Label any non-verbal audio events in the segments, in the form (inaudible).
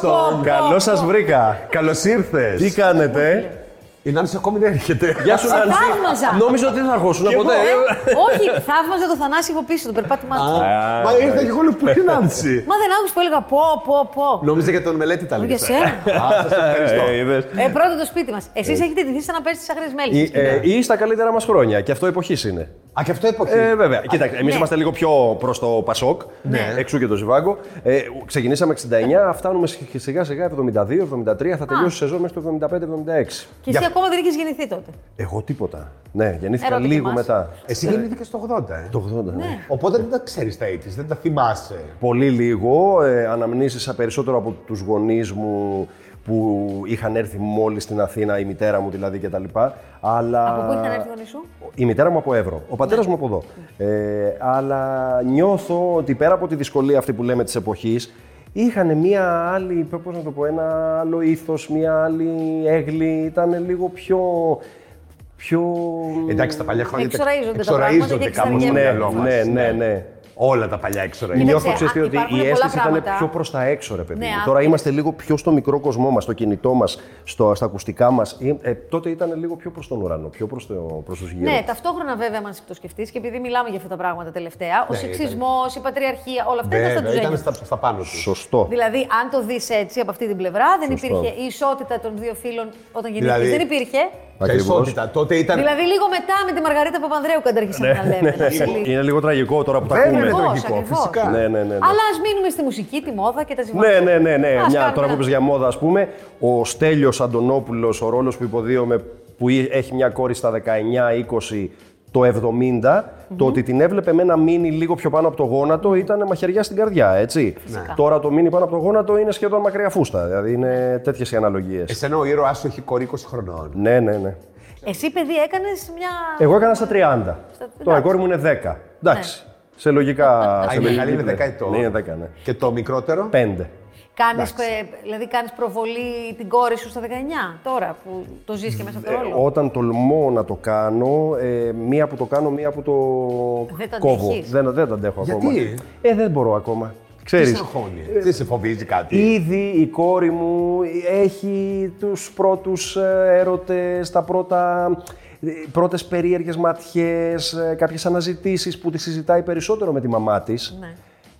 τον! Καλώ σας βρήκα. Καλώς ήρθες. Τι κάνετε, Η Νάνση ακόμη δεν έρχεται. Γεια σου, Νάνση. θαύμαζα. Νόμιζα ότι δεν θα αρχόσουν ποτέ. Όχι, θαύμαζα το Θανάση από πίσω, το περπάτημά του. Μα ήρθε και εγώ λέω πού είναι η Νάνση. Μα δεν άκουσα που έλεγα πω, πω, πω. Νόμιζα για τον μελέτη τα Για λέγες. σένα. Α, σας ευχαριστώ. Ε, είδες. Ε, πρώτο το σπίτι μας. Εσείς έχετε ντυθεί σαν να πέσεις τις αγρίε μέλης. Ή, ε, Ή στα καλύτερα μας χρόνια. Και αυτό εποχής είναι. Α, και αυτό εποχή. Ε, βέβαια. Κοίταξε, εμείς Ναι. είμαστε λίγο πιο προς το Πασόκ. Ναι. Εξού και το Ζιβάγκο. Ε, ξεκινήσαμε 69, φτάνουμε σιγά σιγά 72-73, θα τελειώσει η σεζόν μέχρι το 75-76. Και εσύ ακόμα δεν είχες γεννηθεί τότε. Εγώ τίποτα. Ναι, γεννήθηκα Ερώτα και λίγο εμάς. μετά. Εσύ γεννήθηκες στο 80, ε. Το 80, ναι. Οπότε δεν τα ξέρεις τα 80's, δεν τα θυμάσαι. Πολύ λίγο. Ε, αναμνήσεις περισσότερο από τους γονείς μου που είχαν έρθει μόλις στην Αθήνα, η μητέρα μου δηλαδή κτλ. Αλλά... Από πού είχαν έρθει οι γονείς σου; Η μητέρα μου από Εύρο, ο πατέρας μου από εδώ. Ε, αλλά νιώθω ότι πέρα από τη δυσκολία αυτή που λέμε της εποχής, είχαν μία άλλη, πώς να το πω, ένα άλλο ήθος, μία άλλη έγκλη, ήταν λίγο πιο... πιο... Εντάξει, τα παλιά χρόνια. Εξοραίζονται τα πράγματα και κάπως στο εξαργεύονται. ναι, μυαλό μας. ναι, ναι, ναι. Όλα τα παλιά εξοραίζονται. Κοίταξε, Νιώθω ξέρεις τι, α, ότι υπάρχουν η πολλά αίσθηση ήταν πράγματα. πιο προς τα έξω, ρε παιδί. Ναι, μου. αν Τώρα θες. είμαστε λίγο πιο στο μικρό κοσμό μας, στο κινητό μας, στα ακουστικά μας. Ε, τότε ήταν λίγο πιο προς τον ουρανό, πιο προς προς τους γύρω. Ναι, ταυτόχρονα βέβαια, αν το σκεφτείς και επειδή μιλάμε για αυτά τα πράγματα τελευταία, ο Ναι, σεξισμός, η πατριαρχία, όλα αυτά ήταν στα Βέβαια, ήταν τζουζένια. στα, στα πάνω τους. Σωστό. Δηλαδή, αν το δεις έτσι από αυτή την πλευρά, δεν Σωστό. υπήρχε η ισότητα των δύο φίλων όταν γεννήθηκες. Δηλαδή- Δεν υπήρχε. Ποια Ακριβώς. ισότητα. Τότε ήταν. Δηλαδή, λίγο μετά με τη Μαργαρίτα Παπανδρέου καταρχήσαμε να λέμε. να ψηλεί. Είναι λίγο τραγικό τώρα που τα Βέβαια, ακούμε. είναι Ακριβώς, τραγικό, ακριβώς. φυσικά. Ναι, ναι, ναι. ναι. Αλλά ας μείνουμε στη μουσική, τη μόδα και τα ζυμάρια. Ναι, ναι, ναι, ναι. Ας Μια, κάνουμε τώρα που ένα- είπες για μόδα, ας πούμε, ο Στέλιος Αντωνόπουλος, ο ρόλος που υποδίωμε, που έχει μια κόρη στα 19-20, το 70, το ότι την έβλεπε με ένα μίνι λίγο πιο πάνω από το γόνατο ήταν μαχαιριά στην καρδιά, έτσι. Τώρα το μίνι πάνω από το γόνατο είναι σχεδόν μακριά φούστα, δηλαδή είναι τέτοιες οι αναλογίες. Εσένα ο ήρωάς σου έχει κόρη 20 χρονών. Ναι, ναι, ναι. Εσύ, παιδί, έκανες μια. Εγώ έκανα στα 30. Στα- Τώρα η εντάξει. κόρη μου είναι 10. Εντάξει. Σε λογικά. Α, σε η μεγάλη λογική είναι πλέον. 10 ετών. Ναι, είναι 10, ναι. Και το μικρότερο; 5. Κάνεις, ε, δηλαδή, κάνεις προβολή την κόρη σου στα 19, τώρα που το ζεις και μέσα από το ρόλο; Όταν τολμώ να το κάνω, ε, μία που το κάνω, μία που το Δεν το κόβω. αντέχεις; Δεν, δεν το αντέχω Γιατί; ακόμα. Ε, δεν μπορώ ακόμα. Τι Ξέρεις, σε αγχώνει, τι σε φοβίζει κάτι; ήδη η κόρη μου έχει τους πρώτους ε, έρωτες, τα πρώτα, ε, πρώτες περίεργες ματιές, ε, κάποιες αναζητήσεις που τη συζητάει περισσότερο με τη μαμά της. Ναι.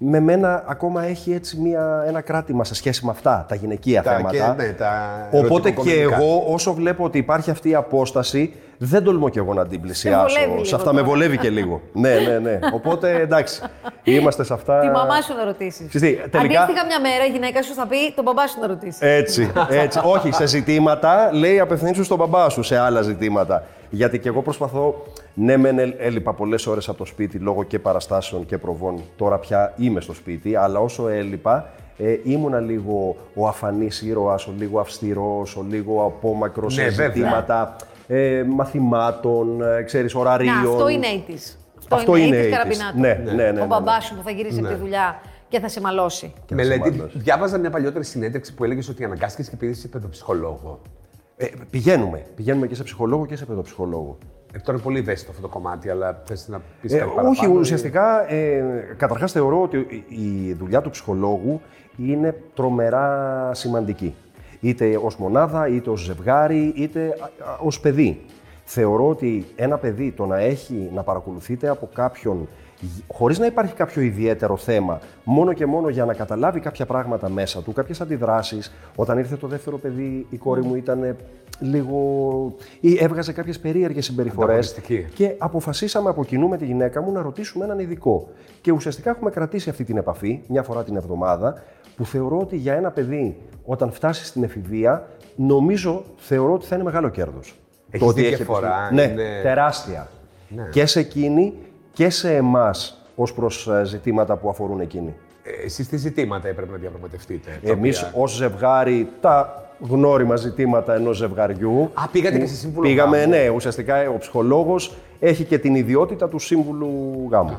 Με μένα ακόμα έχει έτσι μια, ένα κράτημα σε σχέση με αυτά, τα γυναικεία Τα- θέματα. και- ναι, τα Οπότε και ερωτικοκομμενικά. εγώ, όσο βλέπω ότι υπάρχει αυτή η απόσταση, δεν τολμώ και εγώ να την πλησιάσω. βολεύει λίγο Σε αυτά με τώρα. βολεύει και λίγο. ναι, ναι, ναι. Οπότε εντάξει, είμαστε σε αυτά. Τη μαμά σου να ρωτήσεις. Ξέρεις τι, τελικά- Αντίστοιχα, μια μέρα η γυναίκα σου θα πει τον μπαμπά σου να ρωτήσεις. Έτσι, έτσι. Όχι, σε ζητήματα λέει απευθύνσου στον μπαμπά σου σε άλλα ζητήματα. Γιατί και εγώ προσπαθώ, ναι, μεν έλ- έλειπα πολλές ώρες από το σπίτι λόγω και παραστάσεων και προβών. Τώρα πια είμαι στο σπίτι, αλλά όσο έλειπα, ε, ήμουνα λίγο ο αφανής ήρωας, ο λίγο αυστηρός, ο λίγο απόμακρος σε Ναι, βέβαια. ζητήματα ε, μαθημάτων, ε, ξέρεις, ωραρίων. Να, αυτό είναι 80's. Αυτό είναι 80's. καραμπινάτου. Ναι, ναι, ναι, ναι, Ο ναι. μπαμπάς σου που θα γυρίσει από τη δουλειά και θα σε μαλώσει. Και να Μελέτη, σημαντώσει. διάβαζα μια παλιότερη συνέντευξη που έλεγες ότι αναγκάστηκες και πήγες σε παιδοψυχολόγο. Ε, πηγαίνουμε. Πηγαίνουμε και σε ψυχολόγο και σε παιδοψυχολόγο. Ε, τώρα είναι πολύ ευαίσθητο αυτό το κομμάτι, αλλά θες να πεις Ε, κάτι παραπάνω. όχι, ή- ουσιαστικά, ε, καταρχάς θεωρώ ότι η η δουλειά του ψυχολόγου είναι τρομερά σημαντική. Είτε ως μονάδα, είτε ως ζευγάρι, είτε α, α, ως παιδί. Θεωρώ ότι ένα παιδί το να έχει, να παρακολουθείται από κάποιον γ- χωρίς να υπάρχει κάποιο ιδιαίτερο θέμα, μόνο και μόνο για να καταλάβει κάποια πράγματα μέσα του, κάποιες αντιδράσεις. Όταν ήρθε το δεύτερο παιδί, η κόρη μου ήταν λίγο... ή έβγαζε κάποιες περίεργες συμπεριφορές Ανταγωνιστική. και αποφασίσαμε από κοινού με τη γυναίκα μου να ρωτήσουμε έναν ειδικό. Και ουσιαστικά έχουμε κρατήσει αυτή την επαφή μια φορά την εβδομάδα, που θεωρώ ότι για ένα παιδί, όταν φτάσει στην εφηβεία, νομίζω θεωρώ ότι θα είναι μεγάλο κέρδος. Έχεις δει διαφορά, Ναι, είναι- τεράστια. Ναι. Και σε εκείνη και σε εμάς ως προς ζητήματα που αφορούν εκείνη. Ε, Εσείς τι ζητήματα έπρεπε να διαπραγματευτείτε. τα Εμείς οποία- ως ζευγάρι, τα γνώριμα ζητήματα ενός ζευγαριού. Α, πήγατε και σε σύμβουλο Πήγαμε, γάμου. ναι, ουσιαστικά ο ψυχολόγος έχει και την ιδιότητα του σύμβουλου γάμου.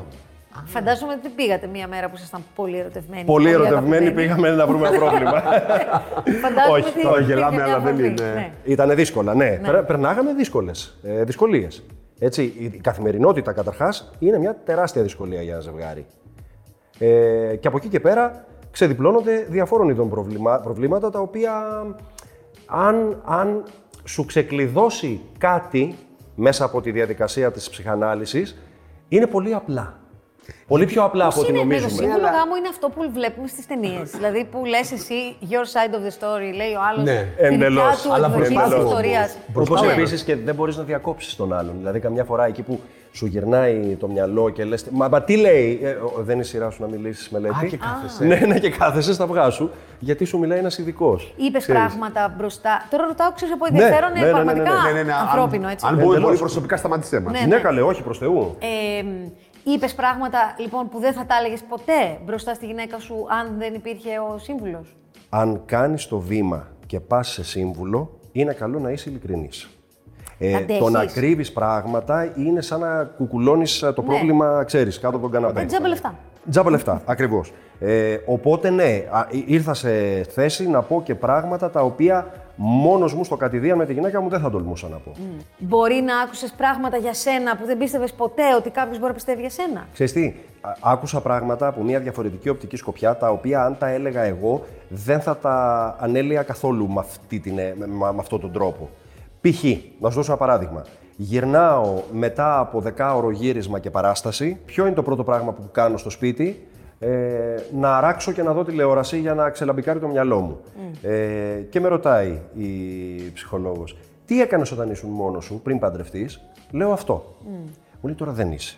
Φαντάζομαι ότι δεν πήγατε μία μέρα που ήσασταν πολύ ερωτευμένοι. Πολύ ερωτευμένοι αγαπημένοι. πήγαμε να βρούμε ένα (laughs) πρόβλημα. Φαντάζομαι Όχι, ότι τώρα υπήρχε γελάμε, μια αλλά δεν βραδύ. είναι. Ναι. Ήταν δύσκολα, ναι. Περ- Περνάγαμε δύσκολες, ε, δυσκολίες. Έτσι, η καθημερινότητα καταρχάς είναι μια τεράστια δυσκολία για ένα ζευγάρι. Ε, και από εκεί και πέρα ξεδιπλώνονται διαφόρων ειδών προβλήμα- προβλήματα τα οποία αν, αν σου ξεκλειδώσει κάτι μέσα από τη διαδικασία της ψυχανάλυσης είναι πολύ απλά. Πολύ πιο απλά από Πώς ό,τι είναι, με το νομίζουμε. σύμβουλο γάμου είναι αυτό που βλέπουμε στις ταινίες. δηλαδή που λες εσύ your side of the story, λέει ο άλλος Ναι, την δικιά εντελώς. του Αλλά εκδοχή της μπροστά του. ιστορίας. Όπως Ναι. επίσης και δεν μπορείς να διακόψεις τον άλλον. Δηλαδή, καμιά φορά εκεί που σου γυρνάει το μυαλό και λες: Μα, μα τι λέει, ε, ο- δεν είναι η σειρά σου να μιλήσεις μελέτη. Α, και κάθεσαι. Ναι, ναι, και κάθεσαι στα αυγά σου, γιατί σου μιλάει ένας ειδικός. Είπες πράγματα μπροστά. Τώρα ρωτάω, ξέρω από ενδιαφέρον ναι, ναι, ναι, ναι, πραγματικά ναι, Ναι, ναι, ναι. αν- ανθρώπινο, έτσι. Αν μπορεί Εντελώς. πολύ προσωπικά, σταμάτησέ μας. Ναι. Ναι, καλέ, όχι προς Θεού. Ε, Είπες πράγματα λοιπόν που δεν θα τα έλεγες ποτέ μπροστά στη γυναίκα σου αν δεν υπήρχε ο σύμβουλος; Αν κάνεις το βήμα και πας σε σύμβουλο, είναι καλό να είσαι ειλικρινής. Ε, Αντέχεις. το να κρύβεις πράγματα είναι σαν να κουκουλώνεις το Ναι. πρόβλημα, ξέρεις, κάτω από τον καναπέ. Τζάμπα λεφτά. Τζάμπα λεφτά, (laughs) ακριβώς. Ε, οπότε ναι, α, ή- ήρθα σε θέση να πω και πράγματα τα οποία μόνος μου στο κατηδία με τη γυναίκα μου δεν θα τολμούσα να πω. Μπορεί να άκουσες πράγματα για σένα που δεν πίστευες ποτέ ότι κάποιος μπορεί να πιστεύει για σένα; Ξέρεις τι, α- άκουσα πράγματα από μια διαφορετική οπτική σκοπιά, τα οποία αν τα έλεγα εγώ, δεν θα τα ανέλυα καθόλου με, αυτή την, ε, με, με αυτόν τον τρόπο. Π.χ., να σου δώσω ένα παράδειγμα. Γυρνάω μετά από δεκάωρο γύρισμα και παράσταση. Ποιο είναι το πρώτο πράγμα που κάνω στο σπίτι, ε, να αράξω και να δω τηλεόραση για να ξελαμπικάρει το μυαλό μου. Ε, και με ρωτάει η ψυχολόγος, τι έκανες όταν ήσουν μόνος σου πριν παντρευτείς, λέω αυτό. Μου λέει τώρα δεν είσαι.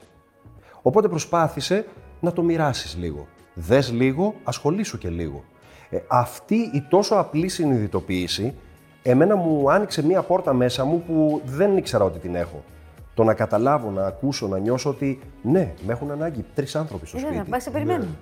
Οπότε προσπάθησε να το μοιράσεις λίγο. Δες λίγο, ασχολήσου και λίγο. Ε, αυτή η τόσο απλή συνειδητοποίηση, εμένα μου άνοιξε μία πόρτα μέσα μου που δεν ήξερα ότι την έχω. Το να καταλάβω, να ακούσω, να νιώσω ότι ναι, με έχουν ανάγκη τρεις άνθρωποι στο Ε, βέβαια, σπίτι. πάει σε περιμένουν.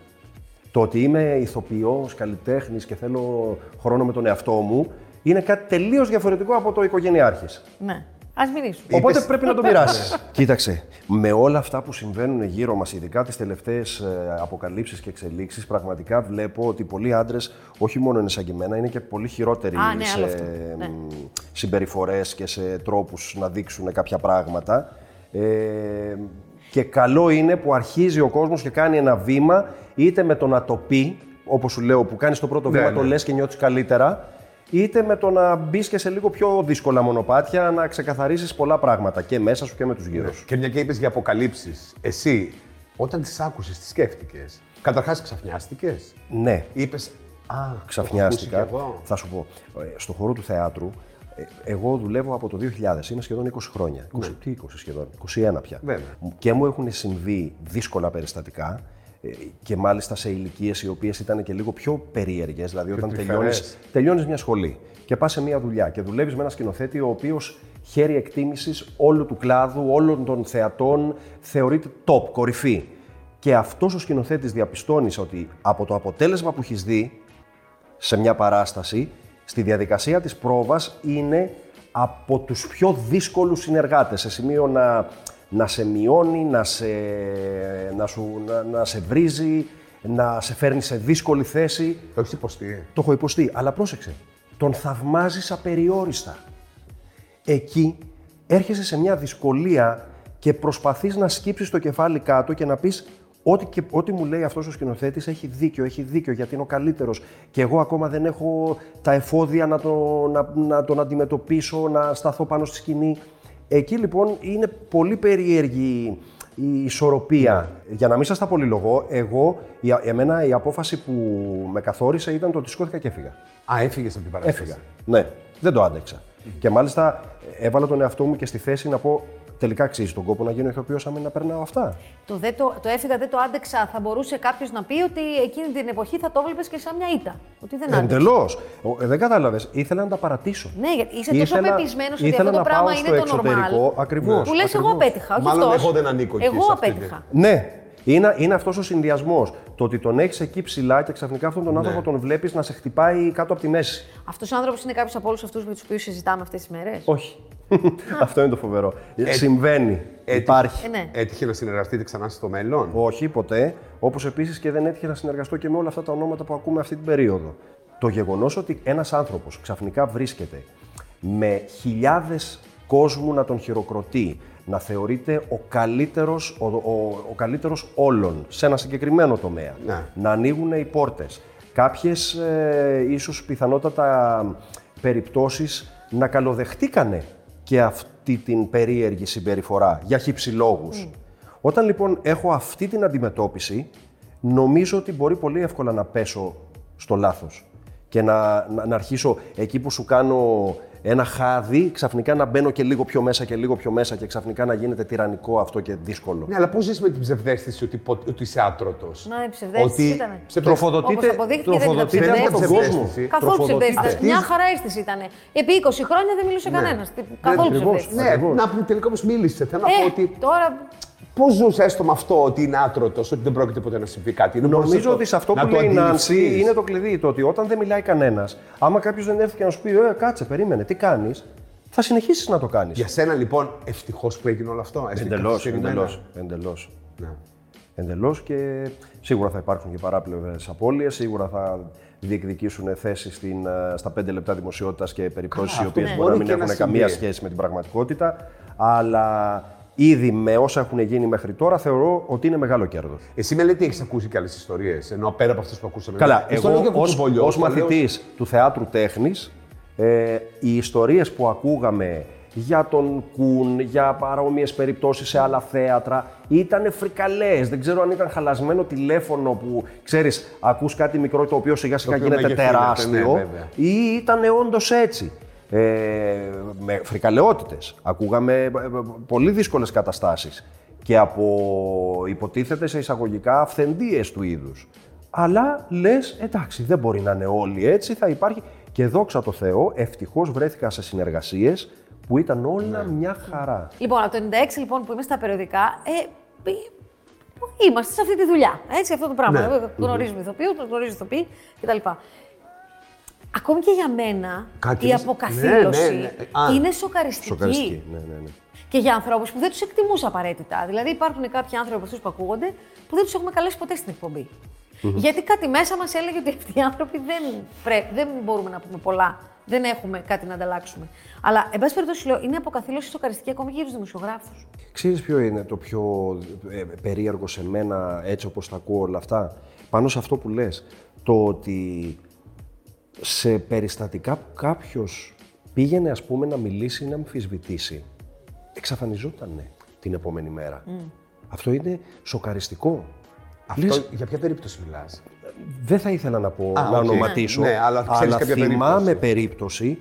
Το ότι είμαι ηθοποιός, καλλιτέχνης και θέλω χρόνο με τον εαυτό μου, είναι κάτι τελείως διαφορετικό από το οικογενειάρχης. Ναι. Α μιλήσουμε. Οπότε Είπες- πρέπει να το μοιράσει. (laughs) Κοίταξε, με όλα αυτά που συμβαίνουν γύρω μας, ειδικά τις τελευταίες αποκαλύψεις και εξελίξεις, πραγματικά βλέπω ότι πολλοί άντρες, όχι μόνο είναι σαν και εμένα, είναι και πολύ χειρότεροι Α, ναι, άλλο σε αυτό. Ναι. συμπεριφορές και σε τρόπους να δείξουν κάποια πράγματα. Ε, και καλό είναι που αρχίζει ο κόσμος και κάνει ένα βήμα, είτε με το να το πει, όπως σου λέω, που κάνεις το πρώτο Ναι, βήμα, ναι. το λες και νιώθεις καλύτερα, είτε με το να μπεις και σε λίγο πιο δύσκολα μονοπάτια, να ξεκαθαρίσεις πολλά πράγματα και μέσα σου και με τους γύρω σου. Και μια και είπες για αποκαλύψεις, εσύ όταν τις άκουσες, τις σκέφτηκες. Καταρχάς, ξαφνιάστηκες; Ναι, Είπες. Α, ξαφνιάστηκα. το έχω ακούσει κι εγώ». Θα σου πω. ε, Στο χώρο του θεάτρου, ε, εγώ δουλεύω από το 2000, είμαι σχεδόν 20 χρόνια. 20, τι 20 σχεδόν, 21 πια. Ναι. Βέβαια. Και μου έχουν συμβεί δύσκολα περιστατικά ε, και μάλιστα σε ηλικίες οι οποίες ήταν και λίγο πιο περίεργες. Δηλαδή, όταν τελειώνεις τρυφερές. τελειώνεις μια σχολή και πας σε μια δουλειά και δουλεύεις με ένα σκηνοθέτη ο οποίος χέρι εκτίμησης όλου του κλάδου, όλων των θεατών, θεωρείται top, κορυφή. Και αυτός ο σκηνοθέτης διαπιστώνεις ότι από το αποτέλεσμα που έχεις δει σε μια παράσταση, στη διαδικασία της πρόβας είναι από τους πιο δύσκολους συνεργάτες, σε σημείο να, να σε μειώνει, να σε, να, σου, να, να σε βρίζει, να σε φέρνει σε δύσκολη θέση. Το έχεις υποστεί. Το έχω υποστεί, αλλά πρόσεξε, τον θαυμάζεις απεριόριστα. Εκεί έρχεσαι σε μια δυσκολία και προσπαθείς να σκύψεις το κεφάλι κάτω και να πεις ό,τι, και, ό,τι μου λέει αυτός ο σκηνοθέτης έχει δίκιο, έχει δίκιο γιατί είναι ο καλύτερος και εγώ ακόμα δεν έχω τα εφόδια να, το, να, να τον αντιμετωπίσω, να σταθώ πάνω στη σκηνή. Εκεί λοιπόν είναι πολύ περίεργη η ισορροπία. Για να μην σας τα πολυλογώ, εγώ, η, εμένα η απόφαση που με καθόρισε ήταν το ότι σηκώθηκα και έφυγα. Α, έφυγες από την παράσταση. Έφυγα. Ναι, δεν το άντεξα. Και μάλιστα έβαλα τον εαυτό μου και στη θέση να πω τελικά αξίζει τον κόπο να γίνω ηθοποιό αν να περνάω αυτά. Το, δεν το, το έφυγα, δεν το άντεξα. Θα μπορούσε κάποιος να πει ότι εκείνη την εποχή θα το έβλεπες και σαν μια ήττα. Ότι δεν άντεξα. Εντελώς. δεν κατάλαβες. Ήθελα να τα παρατήσω. Ναι, γιατί είσαι τόσο πεπισμένος ότι ήθελα αυτό το να πράγμα πάω είναι στο το εξωτερικό. normal. Ακριβώς. Που λες, εγώ απέτυχα. Όχι Μάλλον αυτός. εγώ δεν ανήκω εκεί, Εγώ σε αυτή απέτυχα. Ναι, είναι, είναι αυτός ο συνδυασμός. Το ότι τον έχεις εκεί ψηλά και ξαφνικά αυτόν Ναι. τον άνθρωπο τον βλέπεις να σε χτυπάει κάτω από τη μέση. Αυτός ο άνθρωπος είναι κάποιος από όλους αυτούς με τους οποίους συζητάμε αυτές τις μέρες; Όχι. (laughs) αυτό είναι το φοβερό. Συμβαίνει. Υπάρχει. Ε, ναι. Έτυχε να συνεργαστείτε ξανά στο μέλλον; Όχι, ποτέ. Όπως επίσης και δεν έτυχε να συνεργαστώ και με όλα αυτά τα ονόματα που ακούμε αυτή την περίοδο. Το γεγονός ότι ένας άνθρωπος ξαφνικά βρίσκεται με χιλιάδες κόσμου να τον χειροκροτεί, να θεωρείται ο καλύτερος, ο, ο, ο καλύτερος όλων σε ένα συγκεκριμένο τομέα, Ναι. να ανοίγουν οι πόρτες, κάποιες ε, ίσως πιθανότατα περιπτώσεις να καλοδεχτήκανε και αυτή την περίεργη συμπεριφορά για χύψη λόγους. Όταν λοιπόν έχω αυτή την αντιμετώπιση, νομίζω ότι μπορεί πολύ εύκολα να πέσω στο λάθος και να, να, να αρχίσω εκεί που σου κάνω ένα χάδι, ξαφνικά να μπαίνω και λίγο πιο μέσα και λίγο πιο μέσα και ξαφνικά να γίνεται τυραννικό αυτό και δύσκολο. Ναι, αλλά πώς ζεις με την ψευδέστηση ότι, πο- ότι είσαι άτρωτος; Να, η ψευδέστηση ήταν. Τροφοδοτείτε, Όπως αποδείχθηκε, δεν ήταν τροφοδοτείτε από τον ψευδέστηση. κόσμο. Καθόλου ψευδέστηση. Αυτή- Μια χαρά αίσθηση ήταν. Επί 20 χρόνια δεν μιλούσε κανένας. Καθόλου ακριβώς. ψευδέστηση. Ναι, Ακριβώς. να πούμε τελικά όμω μίλησε. Θέλω να πω Ε, ότι. τώρα Πώς ζούσε έστω με αυτό ότι είναι άτρωτος, ότι δεν πρόκειται ποτέ να συμβεί κάτι; Δεν μπορείς Νομίζω να ότι σε αυτό να που το λέει η αντιληφθείς; Νάνση είναι το κλειδί. Το ότι όταν δεν μιλάει κανένας, άμα κάποιος δεν έρθει και να σου πει, Ε, κάτσε, περίμενε, τι κάνεις, θα συνεχίσεις να το κάνεις. Για σένα λοιπόν, ευτυχώς που έγινε όλο αυτό. έστω και Εντελώς, καθυστερημένα. εντελώς. Εντελώς. Ναι. Εντελώς και σίγουρα θα υπάρχουν και παράπλευρες απώλειες, σίγουρα θα διεκδικήσουν θέσεις στα 5 λεπτά δημοσιότητας και περιπτώσεις οι αυτό οποίες ναι. μπορεί να Μπορεί μην και να έχουν καμία συμβεί. σχέση με την πραγματικότητα. Αλλά ήδη με όσα έχουν γίνει μέχρι τώρα θεωρώ ότι είναι μεγάλο κέρδος. Εσύ με λέτε ότι έχεις ακούσει και άλλες ιστορίες, ενώ πέρα από αυτές που ακούσαμε. Καλά, Ε, στο λέω εγώ για το ως, κουβολιό, ως στο λέω- μαθητής του θεάτρου τέχνης, ε, οι ιστορίες που ακούγαμε για τον Κουν, για παρόμοιες περιπτώσεις σε άλλα θέατρα, ήταν φρικαλές. Δεν ξέρω αν ήταν χαλασμένο τηλέφωνο που, ξέρεις, ακούς κάτι μικρό το οποίο σιγά σιγά οποίο γίνεται μεγεθύνεται, τεράστιο ναι, βέβαια. ή ήταν όντως έτσι. Ε, με φρικαλαιότητες. Ακούγαμε ε, ε, πολύ δύσκολες καταστάσεις και από υποτίθεται σε εισαγωγικά αυθεντίες του είδους. Αλλά λες, εντάξει, δεν μπορεί να είναι όλοι έτσι, θα υπάρχει. Και δόξα τω Θεώ, ευτυχώς βρέθηκα σε συνεργασίες που ήταν όλα Ναι. μια χαρά. Λοιπόν, από το 96 λοιπόν που είμαι στα περιοδικά, ε, πι- είμαστε σε αυτή τη δουλειά. Έτσι, αυτό το πράγμα. Ναι. Ναι. Γνωρίζουμε ηθοποιού, γνωρίζουμε ηθοποιοί κτλ. Ακόμη και για μένα Κάτι η λες- αποκαθήλωση ναι, ναι, ναι. Α. είναι σοκαριστική. Σοκαριστική. Ναι, ναι, ναι. Και για ανθρώπους που δεν τους εκτιμούσα απαραίτητα. Δηλαδή, υπάρχουν κάποιοι άνθρωποι από αυτούς που ακούγονται που δεν τους έχουμε καλέσει ποτέ στην εκπομπη Γιατί κάτι μέσα μας έλεγε ότι αυτοί οι άνθρωποι δεν, πρέ... δεν μπορούμε να πούμε πολλά. Δεν έχουμε κάτι να ανταλλάξουμε. Αλλά, εν πάση περιπτώσει, λέω, είναι αποκαθήλωση σοκαριστική ακόμη και για τους δημοσιογράφους. Ξέρεις ποιο είναι το πιο ε, περίεργο σε μένα, έτσι όπως τα ακούω όλα αυτά, πάνω σε αυτό που λες, το ότι σε περιστατικά που κάποιος πήγαινε ας πούμε να μιλήσει ή να αμφισβητήσει, εξαφανιζόταν την επόμενη μέρα. Αυτό είναι σοκαριστικό. Αυτό, Λες, για ποια περίπτωση μιλάς; δεν θα ήθελα να πω, Α, να οκ. ονοματίσω, Ναι, αλλά ξέρεις κάποια θυμάμαι περίπτωση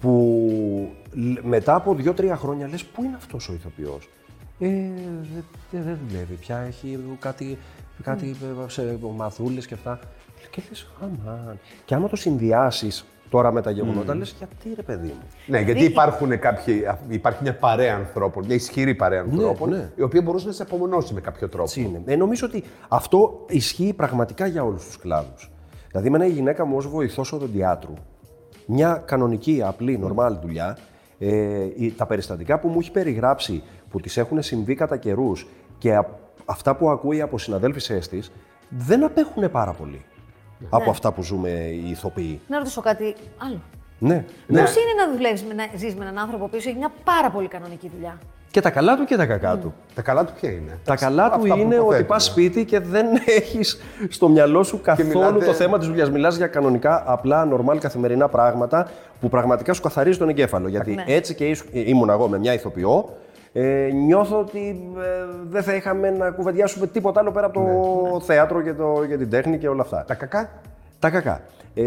που λ- μετά από δύο-τρία χρόνια λες πού είναι αυτός ο ηθοποιός; Ε, δεν δε, δεν δουλεύει πια, έχει κάτι, κάτι ε, σε μαθούλες και αυτά. Και λες, αμάν. Και άμα το συνδυάσεις τώρα με τα γεγονότα, λες, γιατί ρε παιδί μου. Ναι, γιατί Δίκη. υπάρχουν κάποιοι, υπάρχει μια παρέα ανθρώπων, μια ισχυρή παρέα ανθρώπων, ναι. η οποία μπορούσε να σε απομονώσει με κάποιο τρόπο. Έτσι είναι. Ε, νομίζω ότι αυτό ισχύει πραγματικά για όλους τους κλάδους. Δηλαδή, με η γυναίκα μου ως βοηθός οδοντιάτρου, μια κανονική, απλή, νορμάλ δουλειά, ε, η- τα περιστατικά που μου έχει περιγράψει, που τις έχουν συμβεί κατά καιρούς και α- αυτά που ακούει από συναδέλφισές της, δεν απέχουν πάρα πολύ από αυτά που ζούμε οι ηθοποιοί. Να ρωτήσω κάτι άλλο. Ναι. Πώς είναι να δουλεύεις με, να ζεις με έναν άνθρωπο που έχει μια πάρα πολύ κανονική δουλειά; Και τα καλά του και τα κακά του. Τα καλά του ποια είναι; Τα καλά του Αυτά που είναι ότι υποθέτουμε. πας σπίτι και δεν (laughs) έχεις στο μυαλό σου καθόλου μιλάτε- το θέμα της δουλειάς. Μιλάς για κανονικά, απλά, νορμάλ, καθημερινά πράγματα που πραγματικά σου καθαρίζει τον εγκέφαλο. Γιατί Ναι. έτσι και ήσου- ε, ήμουν εγώ με μια ηθοποιό, ε, νιώθω ότι ε, δεν θα είχαμε να κουβεντιάσουμε τίποτα άλλο πέρα από το θέατρο και, το, και την τέχνη και όλα αυτά. Τα κακά; Τα κακά. Ε,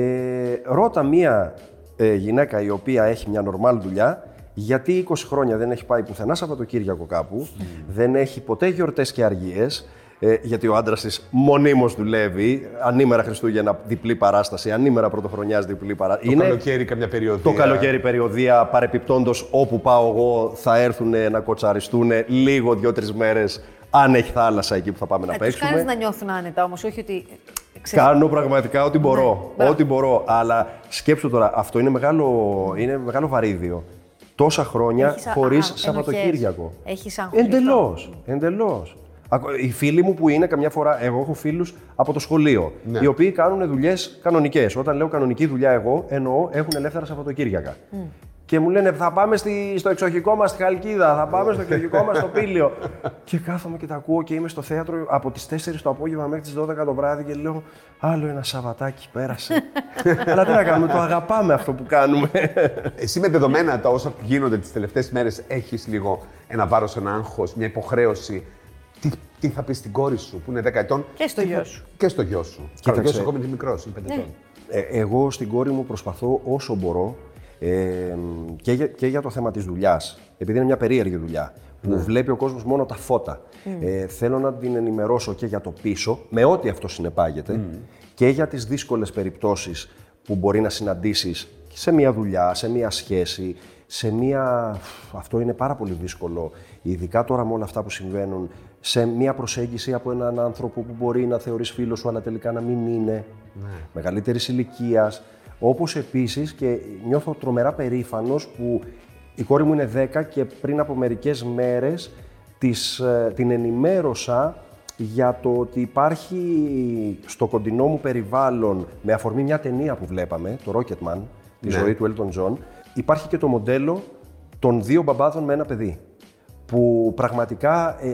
ρώτα μία ε, γυναίκα η οποία έχει μια νορμάλ δουλειά, γιατί 20 χρόνια δεν έχει πάει πουθενά Σαββατοκύριακο κάπου, δεν έχει ποτέ γιορτές και αργίες, ε, γιατί ο άντρας της μονίμως δουλεύει, ανήμερα Χριστούγεννα διπλή παράσταση, ανήμερα Πρωτοχρονιάς διπλή παράσταση. Το καλοκαίρι καμιά περιοδία. Το καλοκαίρι περιοδία, παρεπιπτόντως όπου πάω εγώ θα έρθουν να κοτσαριστούν λίγο δύο-τρει μέρες, αν έχει θάλασσα εκεί που θα πάμε να Ε, τους παίξουμε. κάνεις να νιώθουν άνετα όμως, όχι ότι. ε, ξέρεις, Κάνω πραγματικά ό,τι μπορώ. μπράβο. ό,τι μπορώ. Αλλά σκέψου τώρα, αυτό είναι μεγάλο, είναι μεγάλο βαρύδιο. Τόσα χρόνια Έχεις α- χωρίς α- Σαββατοκύριακο. ενοχές. Έχεις άγχος Εντελώς. Εντελώ. Οι φίλοι μου που είναι καμιά φορά, εγώ έχω φίλους από το σχολείο, Ναι. οι οποίοι κάνουν δουλειές κανονικές. Όταν λέω κανονική δουλειά, εγώ εννοώ έχουν ελεύθερα Σαββατοκύριακα. Και μου λένε θα πάμε στη, στο εξοχικό μας στη Χαλκίδα, θα πάμε στο εξοχικό μας στο Πήλιο. (laughs) και κάθομαι και τα ακούω και είμαι στο θέατρο από τις 4 το απόγευμα μέχρι τις 12 το βράδυ και λέω Άλλο ένα Σαββατάκι πέρασε. (laughs) Αλλά τι να κάνουμε, το αγαπάμε αυτό που κάνουμε. Εσύ με δεδομένα τα όσα γίνονται τις τελευταίες μέρες, έχεις λίγο ένα βάρος, ένα άγχος, μια υποχρέωση. Τι, τι θα πεις στην κόρη σου που είναι 10 ετών; Και στο τι γιο θα- σου. Και στο γιο σου. Κοίταξε. Καλά, το γιο σου ακόμη είναι μικρός, είναι 5 ετών. Ε, εγώ στην κόρη μου προσπαθώ όσο μπορώ ε, και, για, και για το θέμα της δουλειάς, επειδή είναι μια περίεργη δουλειά, που βλέπει ο κόσμος μόνο τα φώτα. Ε, θέλω να την ενημερώσω και για το πίσω, με ό,τι αυτό συνεπάγεται, και για τις δύσκολες περιπτώσεις που μπορεί να συναντήσεις σε μια δουλειά, σε μια σχέση, σε μια... Αυτό είναι πάρα πολύ δύσκολο, ειδικά τώρα με όλα αυτά που συμβαίνουν, σε μια προσέγγιση από έναν άνθρωπο που μπορεί να θεωρείς φίλος σου, αλλά τελικά να μην είναι, μεγαλύτερης ηλικίας. Όπως επίσης και νιώθω τρομερά περήφανος που η κόρη μου είναι 10 και πριν από μερικές μέρες της, ε, την ενημέρωσα για το ότι υπάρχει στο κοντινό μου περιβάλλον, με αφορμή μια ταινία που βλέπαμε, το Rocketman, τη Ναι. ζωή του Elton John, υπάρχει και το μοντέλο των δύο μπαμπάδων με ένα παιδί. Που πραγματικά ε,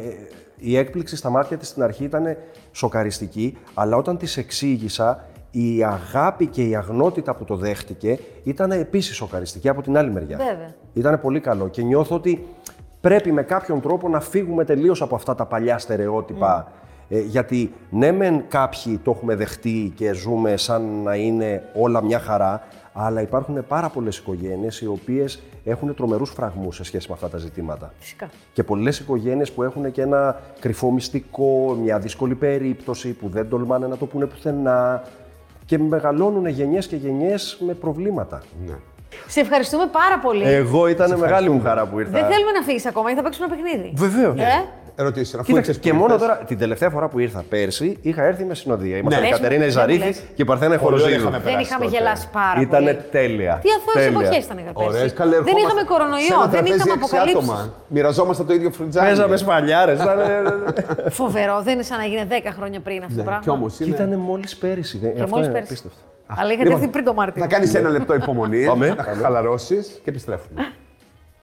η έκπληξη στα μάτια της στην αρχή ήταν σοκαριστική, αλλά όταν της εξήγησα, η αγάπη και η αγνότητα που το δέχτηκε ήταν επίσης σοκαριστική από την άλλη μεριά. Βέβαια. Ήταν πολύ καλό και νιώθω ότι πρέπει με κάποιον τρόπο να φύγουμε τελείως από αυτά τα παλιά στερεότυπα. Ε, γιατί ναι μεν κάποιοι το έχουμε δεχτεί και ζούμε σαν να είναι όλα μια χαρά, αλλά υπάρχουν πάρα πολλές οικογένειες οι οποίες έχουν τρομερούς φραγμούς σε σχέση με αυτά τα ζητήματα. Φυσικά. Και πολλές οικογένειες που έχουν και ένα κρυφό μυστικό, μια δύσκολη περίπτωση που δεν τολμάνε να το πούνε πουθενά και μεγαλώνουν γενιές και γενιές με προβλήματα. Ναι. Σε ευχαριστούμε πάρα πολύ. Εγώ ήταν μεγάλη μου χαρά που ήρθα. Δεν θέλουμε να φύγεις ακόμα, γιατί θα παίξουμε ένα παιχνίδι. Βεβαίως. Ε; Ερωτήσεις, αφού Κοίταξε, ήρθες και που μόνο ήρθες, τώρα, την τελευταία φορά που ήρθα πέρσι, είχα έρθει με συνοδεία. Ήμασταν Ναι. η Κατερίνα Λες μου, Ιζαρίθη δεν μου λες. και η Παρθένα Πολύ Χοροζίδου. είχαμε Δεν περάσει είχαμε τότε. γελάσει πάρα Ήτανε πολύ. τέλεια. Τι αθώε Τέλεια. εποχέ ήταν οι Ωραίες, πέρσι. καλέ, Δεν ερχόμαστε είχαμε σε κορονοϊό, ένα δεν τραπέζι είχαμε έξι αποκαλύψεις. άτομα. Μοιραζόμαστε το ίδιο φρουτζάνι. Παίζαμε σπαλιάρε. Φοβερό, δεν είναι σαν να γίνει 10 χρόνια πριν αυτό το Ναι, πράγμα. Κι όμω είναι. Ήταν μόλις πέρυσι. δεν- Και αυτό μόλις είναι πέρσι. απίστευτο. Αλλά είχατε Λοιπόν, έρθει πριν το Μάρτιο. Να κάνεις ένα λεπτό υπομονή, Πάμε. να χαλαρώσεις και επιστρέφουμε. (laughs)